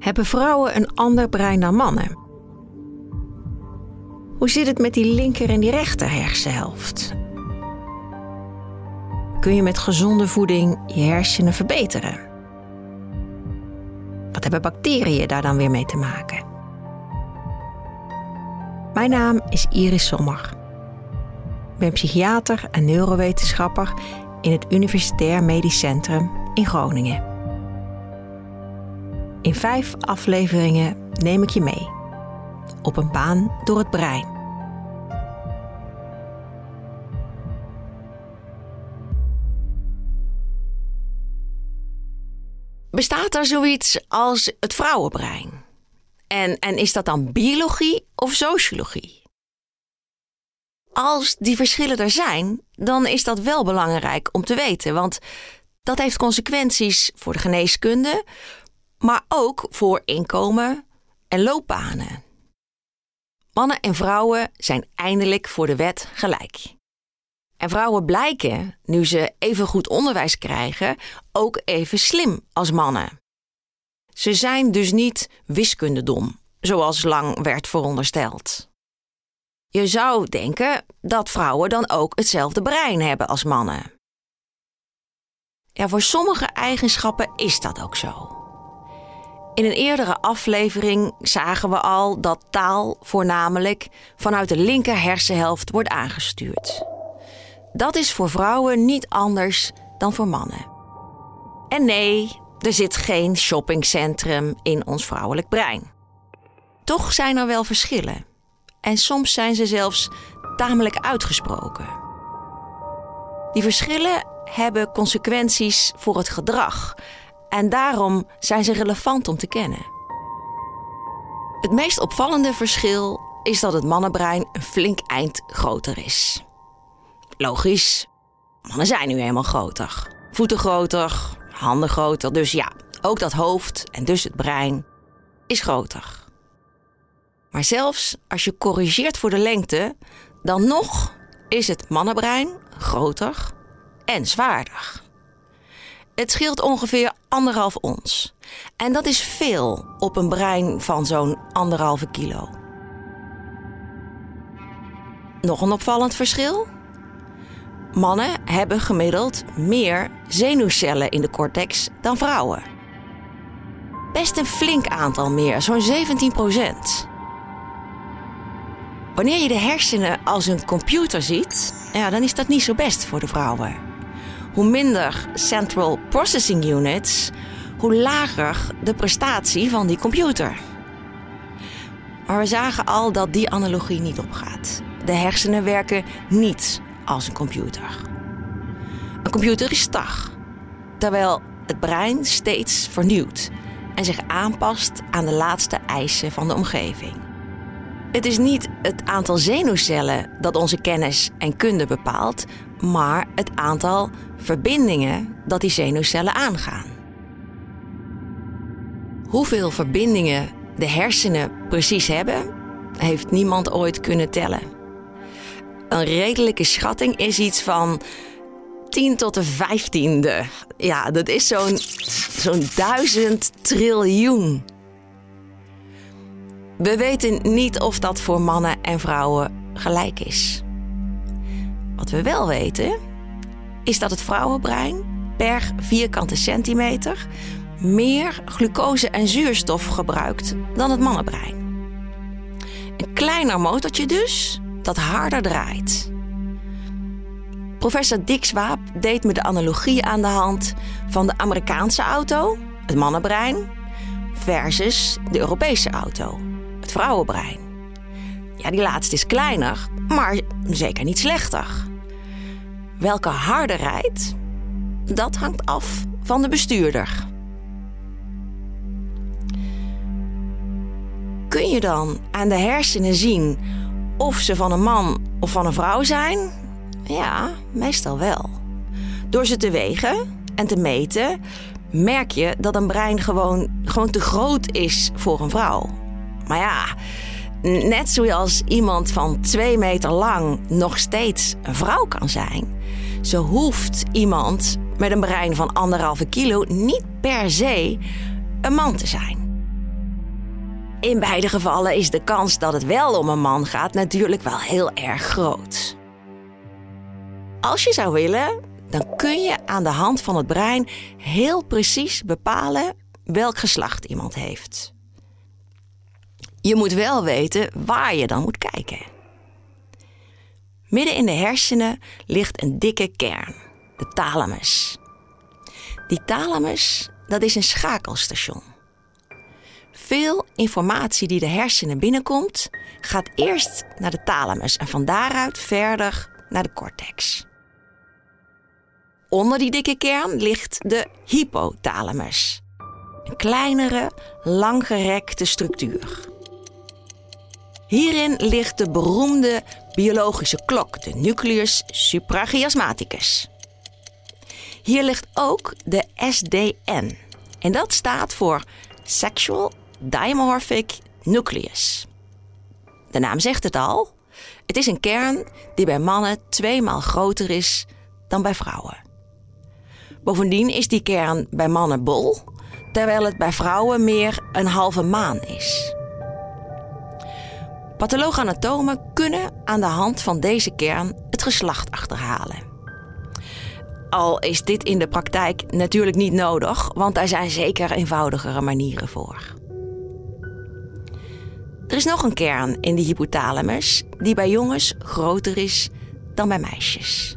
Hebben vrouwen een ander brein dan mannen? Hoe zit het met die linker en die rechter hersenhelft? Kun je met gezonde voeding je hersenen verbeteren? Wat hebben bacteriën daar dan weer mee te maken? Mijn naam is Iris Sommer. Ik ben psychiater en neurowetenschapper in het Universitair Medisch Centrum in Groningen. In vijf afleveringen neem ik je mee op een baan door het brein. Bestaat er zoiets als het vrouwenbrein? En, en is dat dan biologie of sociologie? Als die verschillen er zijn, dan is dat wel belangrijk om te weten, want dat heeft consequenties voor de geneeskunde, maar ook voor inkomen en loopbanen. Mannen en vrouwen zijn eindelijk voor de wet gelijk. En vrouwen blijken, nu ze even goed onderwijs krijgen, ook even slim als mannen. Ze zijn dus niet wiskundedom, zoals lang werd verondersteld. Je zou denken dat vrouwen dan ook hetzelfde brein hebben als mannen. Ja, voor sommige eigenschappen is dat ook zo. In een eerdere aflevering zagen we al dat taal voornamelijk vanuit de linker hersenhelft wordt aangestuurd. Dat is voor vrouwen niet anders dan voor mannen. En nee, er zit geen shoppingcentrum in ons vrouwelijk brein. Toch zijn er wel verschillen. En soms zijn ze zelfs tamelijk uitgesproken. Die verschillen hebben consequenties voor het gedrag en daarom zijn ze relevant om te kennen. Het meest opvallende verschil is dat het mannenbrein een flink eind groter is. Logisch, mannen zijn nu eenmaal groter. Voeten groter, handen groter, dus ja, ook dat hoofd en dus het brein is groter. Maar zelfs als je corrigeert voor de lengte, dan nog is het mannenbrein groter en zwaarder. Het scheelt ongeveer anderhalf ons. En dat is veel op een brein van zo'n anderhalve kilo. Nog een opvallend verschil? Mannen hebben gemiddeld meer zenuwcellen in de cortex dan vrouwen. Best een flink aantal meer, zo'n 17 procent. Wanneer je de hersenen als een computer ziet, ja, dan is dat niet zo best voor de vrouwen. Hoe minder Central Processing Units, hoe lager de prestatie van die computer. Maar we zagen al dat die analogie niet opgaat. De hersenen werken niet als een computer. Een computer is stag, terwijl het brein steeds vernieuwt en zich aanpast aan de laatste eisen van de omgeving. Het is niet het aantal zenuwcellen dat onze kennis en kunde bepaalt, maar het aantal verbindingen dat die zenuwcellen aangaan. Hoeveel verbindingen de hersenen precies hebben, heeft niemand ooit kunnen tellen. Een redelijke schatting is iets van 10 tot de 15e. Ja, dat is zo'n zo'n duizend triljoen. We weten niet of dat voor mannen en vrouwen gelijk is. Wat we wel weten, is dat het vrouwenbrein per vierkante centimeter meer glucose en zuurstof gebruikt dan het mannenbrein. Een kleiner motortje dus, dat harder draait. Professor Dick Swaap deed me de analogie aan de hand van de Amerikaanse auto, het mannenbrein, versus de Europese auto, vrouwenbrein. Ja, die laatste is kleiner, maar zeker niet slechter. Welke harder rijdt, dat hangt af van de bestuurder. kun je dan aan de hersenen zien of ze van een man of van een vrouw zijn? Ja, meestal wel. Door ze te wegen en te meten, merk je dat een brein gewoon, gewoon te groot is voor een vrouw. Maar ja, net zoals iemand van twee meter lang nog steeds een vrouw kan zijn, zo hoeft iemand met een brein van anderhalve kilo niet per se een man te zijn. In beide gevallen is de kans dat het wel om een man gaat natuurlijk wel heel erg groot. Als je zou willen, dan kun je aan de hand van het brein heel precies bepalen welk geslacht iemand heeft. Je moet wel weten waar je dan moet kijken. Midden in de hersenen ligt een dikke kern, de thalamus. Die thalamus, dat is een schakelstation. Veel informatie die de hersenen binnenkomt, gaat eerst naar de thalamus en van daaruit verder naar de cortex. Onder die dikke kern ligt de hypothalamus. Een kleinere, langgerekte structuur. Hierin ligt de beroemde biologische klok, de nucleus suprachiasmaticus. Hier ligt ook de SDN. En dat staat voor Sexual Dimorphic Nucleus. De naam zegt het al. Het is een kern die bij mannen tweemaal groter is dan bij vrouwen. Bovendien is die kern bij mannen bol, terwijl het bij vrouwen meer een halve maan is. Pathologanatomen kunnen aan de hand van deze kern het geslacht achterhalen. Al is dit in de praktijk natuurlijk niet nodig, want daar zijn zeker eenvoudigere manieren voor. Er is nog een kern in de hypothalamus die bij jongens groter is dan bij meisjes.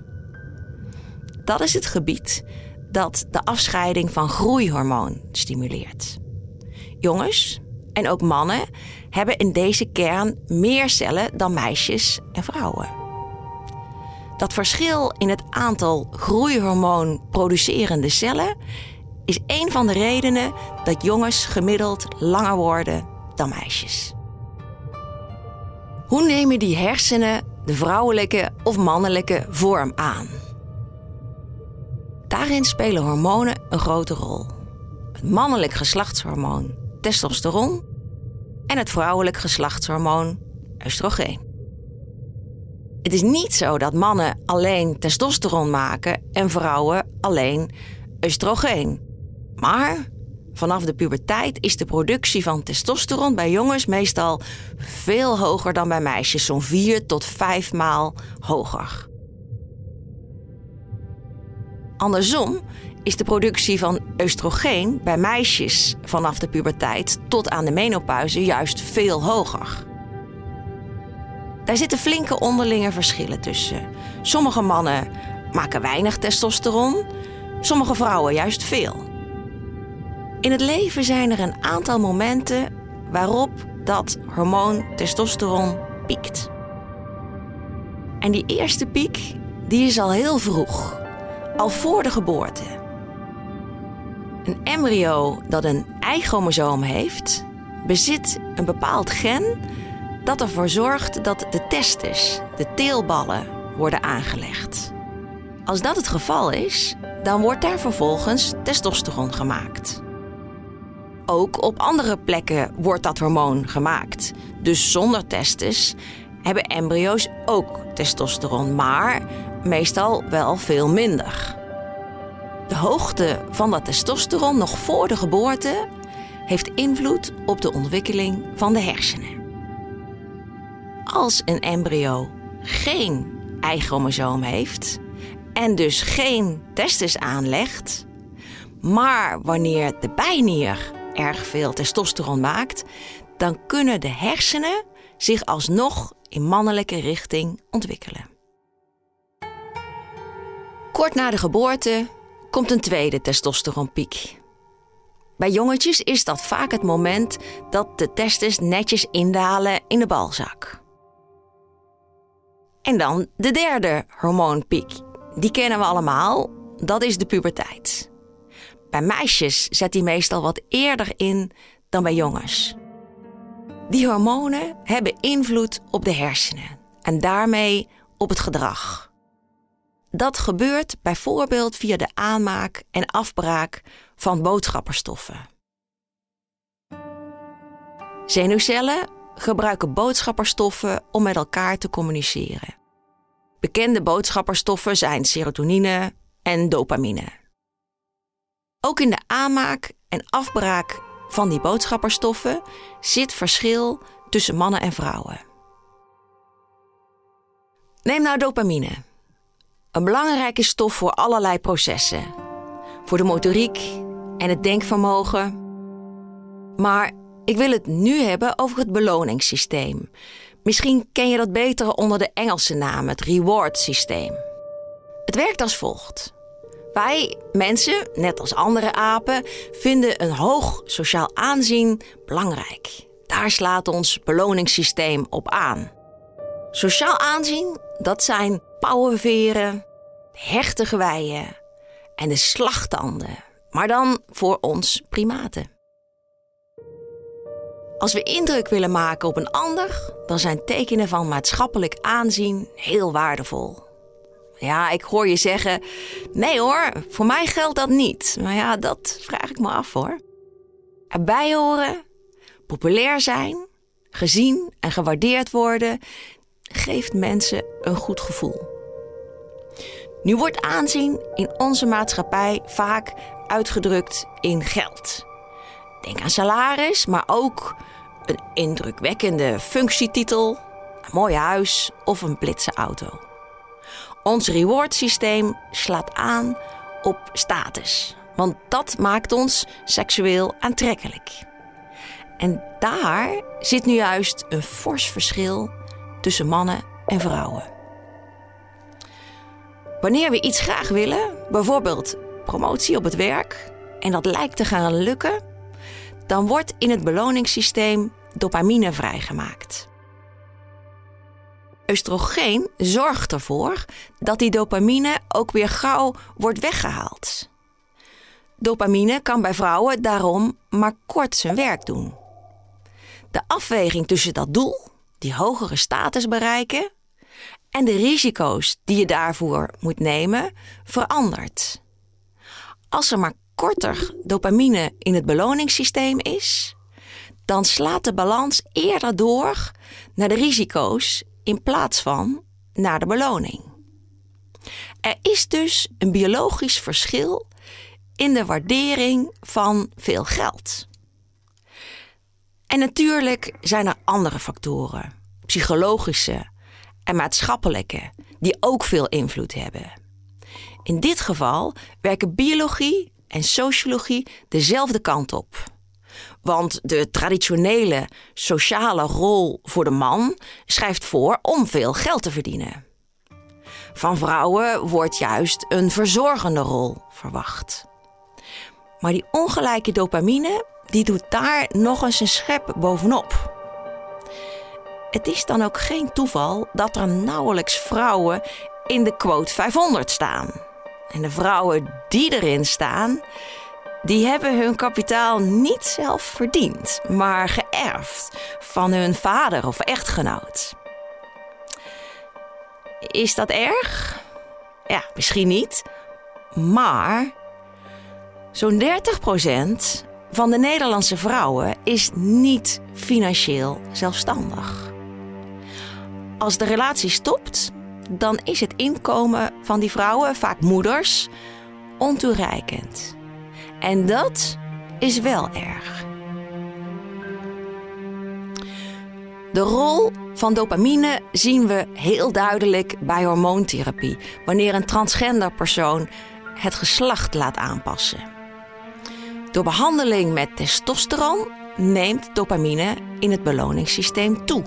Dat is het gebied dat de afscheiding van groeihormoon stimuleert. Jongens en ook mannen hebben in deze kern meer cellen dan meisjes en vrouwen. Dat verschil in het aantal groeihormoon producerende cellen is een van de redenen dat jongens gemiddeld langer worden dan meisjes. Hoe nemen die hersenen de vrouwelijke of mannelijke vorm aan? Daarin spelen hormonen een grote rol. Het mannelijk geslachtshormoon testosteron en het vrouwelijk geslachtshormoon oestrogeen. Het is niet zo dat mannen alleen testosteron maken en vrouwen alleen oestrogeen. Maar vanaf de puberteit is de productie van testosteron bij jongens meestal veel hoger dan bij meisjes, zo'n 4 tot 5 maal hoger. Andersom is de productie van oestrogeen bij meisjes vanaf de puberteit tot aan de menopauze juist veel hoger. Daar zitten flinke onderlinge verschillen tussen. Sommige mannen maken weinig testosteron, sommige vrouwen juist veel. In het leven zijn er een aantal momenten waarop dat hormoon testosteron piekt. En die eerste piek die is al heel vroeg, al voor de geboorte. Een embryo dat een Y-chromosoom heeft, bezit een bepaald gen dat ervoor zorgt dat de testes, de teelballen, worden aangelegd. Als dat het geval is, dan wordt daar vervolgens testosteron gemaakt. Ook op andere plekken wordt dat hormoon gemaakt. Dus zonder testes hebben embryo's ook testosteron, maar meestal wel veel minder. De hoogte van dat testosteron nog voor de geboorte heeft invloed op de ontwikkeling van de hersenen. Als een embryo geen Y-chromosoom heeft en dus geen testes aanlegt, maar wanneer de bijnier erg veel testosteron maakt, dan kunnen de hersenen zich alsnog in mannelijke richting ontwikkelen. Kort na de geboorte komt een tweede testosteronpiek. Bij jongetjes is dat vaak het moment dat de testes netjes indalen in de balzak. En dan de derde hormoonpiek. Die kennen we allemaal, dat is de puberteit. Bij meisjes zet die meestal wat eerder in dan bij jongens. Die hormonen hebben invloed op de hersenen en daarmee op het gedrag. Dat gebeurt bijvoorbeeld via de aanmaak en afbraak van boodschapperstoffen. Zenuwcellen gebruiken boodschapperstoffen om met elkaar te communiceren. Bekende boodschapperstoffen zijn serotonine en dopamine. Ook in de aanmaak en afbraak van die boodschapperstoffen zit verschil tussen mannen en vrouwen. Neem nou dopamine. Een belangrijke stof voor allerlei processen. Voor de motoriek en het denkvermogen. Maar ik wil het nu hebben over het beloningssysteem. Misschien ken je dat beter onder de Engelse naam, het reward systeem. Het werkt als volgt. Wij mensen, net als andere apen, vinden een hoog sociaal aanzien belangrijk. Daar slaat ons beloningssysteem op aan. Sociaal aanzien, dat zijn pauwenveren, hechte geweien en de slagtanden. Maar dan voor ons primaten. Als we indruk willen maken op een ander, dan zijn tekenen van maatschappelijk aanzien heel waardevol. Ja, ik hoor je zeggen: nee hoor, voor mij geldt dat niet. Maar ja, dat vraag ik me af hoor. Erbij horen, populair zijn, gezien en gewaardeerd worden, geeft mensen een goed gevoel. Nu wordt aanzien in onze maatschappij vaak uitgedrukt in geld. Denk aan salaris, maar ook een indrukwekkende functietitel, een mooi huis of een blitse auto. Ons rewardsysteem slaat aan op status, want dat maakt ons seksueel aantrekkelijk. En daar zit nu juist een fors verschil tussen mannen en vrouwen. Wanneer we iets graag willen, bijvoorbeeld promotie op het werk, en dat lijkt te gaan lukken, dan wordt in het beloningssysteem dopamine vrijgemaakt. Oestrogeen zorgt ervoor dat die dopamine ook weer gauw wordt weggehaald. Dopamine kan bij vrouwen daarom maar kort zijn werk doen. De afweging tussen dat doel, die hogere status bereiken, en de risico's die je daarvoor moet nemen, verandert. Als er maar korter dopamine in het beloningssysteem is, dan slaat de balans eerder door naar de risico's in plaats van naar de beloning. Er is dus een biologisch verschil in de waardering van veel geld. En natuurlijk zijn er andere factoren, psychologische en maatschappelijke, die ook veel invloed hebben. In dit geval werken biologie en sociologie dezelfde kant op. Want de traditionele sociale rol voor de man schrijft voor om veel geld te verdienen. Van vrouwen wordt juist een verzorgende rol verwacht. Maar die ongelijke dopamine die doet daar nog eens een schep bovenop. Het is dan ook geen toeval dat er nauwelijks vrouwen in de quote 500 staan. En de vrouwen die erin staan, die hebben hun kapitaal niet zelf verdiend, maar geërfd van hun vader of echtgenoot. Is dat erg? Ja, misschien niet. Maar zo'n 30% van de Nederlandse vrouwen is niet financieel zelfstandig. Als de relatie stopt, dan is het inkomen van die vrouwen, vaak moeders, ontoereikend. En dat is wel erg. De rol van dopamine zien we heel duidelijk bij hormoontherapie, wanneer een transgender persoon het geslacht laat aanpassen. Door behandeling met testosteron neemt dopamine in het beloningssysteem toe.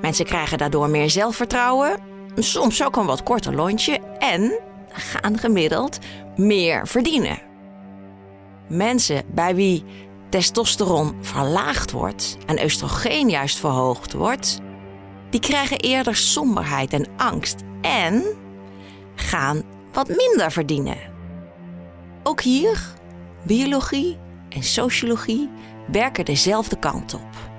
Mensen krijgen daardoor meer zelfvertrouwen, soms ook een wat korter lontje en gaan gemiddeld meer verdienen. Mensen bij wie testosteron verlaagd wordt en oestrogeen juist verhoogd wordt, die krijgen eerder somberheid en angst en gaan wat minder verdienen. Ook hier, biologie en sociologie werken dezelfde kant op.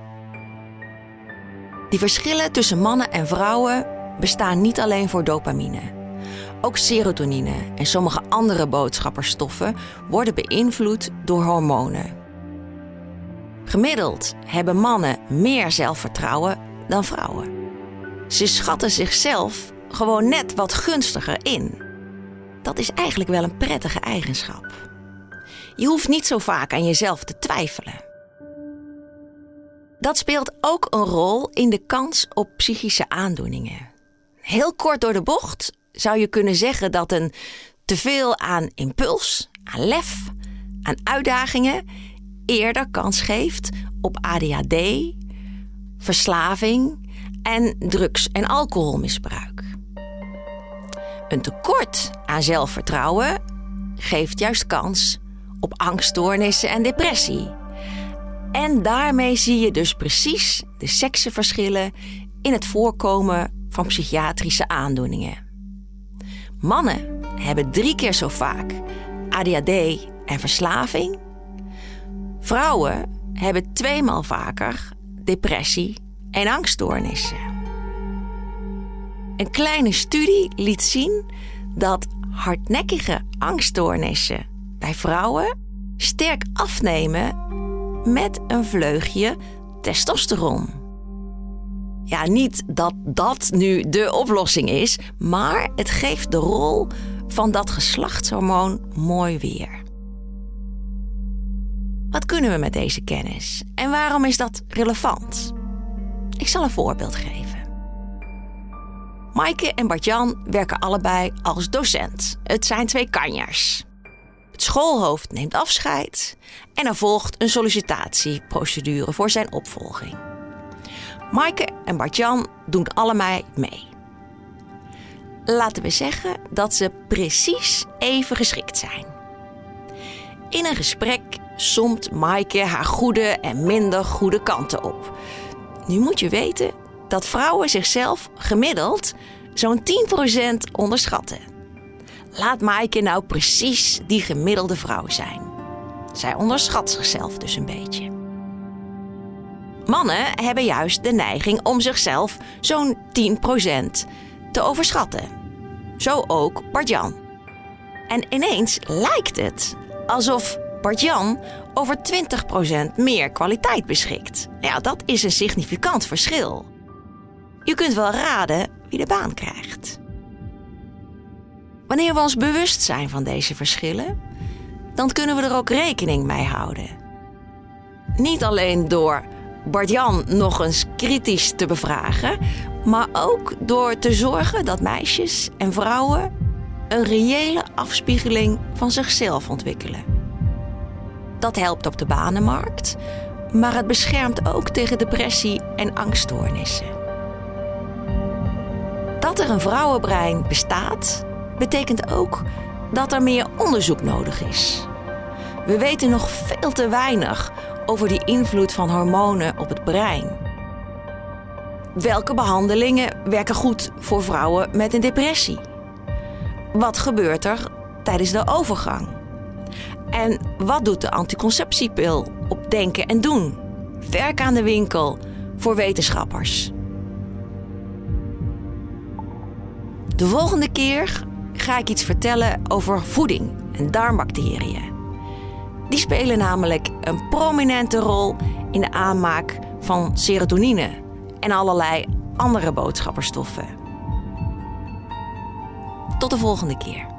Die verschillen tussen mannen en vrouwen bestaan niet alleen voor dopamine. Ook serotonine en sommige andere boodschapperstoffen worden beïnvloed door hormonen. Gemiddeld hebben mannen meer zelfvertrouwen dan vrouwen. Ze schatten zichzelf gewoon net wat gunstiger in. Dat is eigenlijk wel een prettige eigenschap. Je hoeft niet zo vaak aan jezelf te twijfelen. Dat speelt ook een rol in de kans op psychische aandoeningen. Heel kort door de bocht zou je kunnen zeggen dat een teveel aan impuls, aan lef, aan uitdagingen eerder kans geeft op ADHD, verslaving en drugs- en alcoholmisbruik. Een tekort aan zelfvertrouwen geeft juist kans op angststoornissen en depressie. En daarmee zie je dus precies de seksenverschillen in het voorkomen van psychiatrische aandoeningen. Mannen hebben drie keer zo vaak ADHD en verslaving. Vrouwen hebben tweemaal vaker depressie en angststoornissen. Een kleine studie liet zien dat hardnekkige angststoornissen bij vrouwen sterk afnemen met een vleugje testosteron. Ja, niet dat dat nu de oplossing is, maar het geeft de rol van dat geslachtshormoon mooi weer. Wat kunnen we met deze kennis en waarom is dat relevant? Ik zal een voorbeeld geven. Maaike en Bartjan werken allebei als docent. Het zijn twee kanjers. Het schoolhoofd neemt afscheid en er volgt een sollicitatieprocedure voor zijn opvolging. Maaike en Bartjan doen allebei mee. Laten we zeggen dat ze precies even geschikt zijn. In een gesprek somt Maaike haar goede en minder goede kanten op. Nu moet je weten dat vrouwen zichzelf gemiddeld zo'n 10% onderschatten. Laat Maaike nou precies die gemiddelde vrouw zijn. Zij onderschat zichzelf dus een beetje. Mannen hebben juist de neiging om zichzelf zo'n 10% te overschatten. Zo ook Bartjan. En ineens lijkt het alsof Bartjan over 20% meer kwaliteit beschikt. Ja, dat is een significant verschil. Je kunt wel raden wie de baan krijgt. Wanneer we ons bewust zijn van deze verschillen, dan kunnen we er ook rekening mee houden. Niet alleen door Bart-Jan nog eens kritisch te bevragen, maar ook door te zorgen dat meisjes en vrouwen een reële afspiegeling van zichzelf ontwikkelen. Dat helpt op de banenmarkt, maar het beschermt ook tegen depressie en angststoornissen. Dat er een vrouwenbrein bestaat, betekent ook dat er meer onderzoek nodig is. We weten nog veel te weinig over die invloed van hormonen op het brein. Welke behandelingen werken goed voor vrouwen met een depressie? Wat gebeurt er tijdens de overgang? En wat doet de anticonceptiepil op denken en doen? Werk aan de winkel voor wetenschappers. De volgende keer ga ik iets vertellen over voeding en darmbacteriën. Die spelen namelijk een prominente rol in de aanmaak van serotonine en allerlei andere boodschapperstoffen. Tot de volgende keer.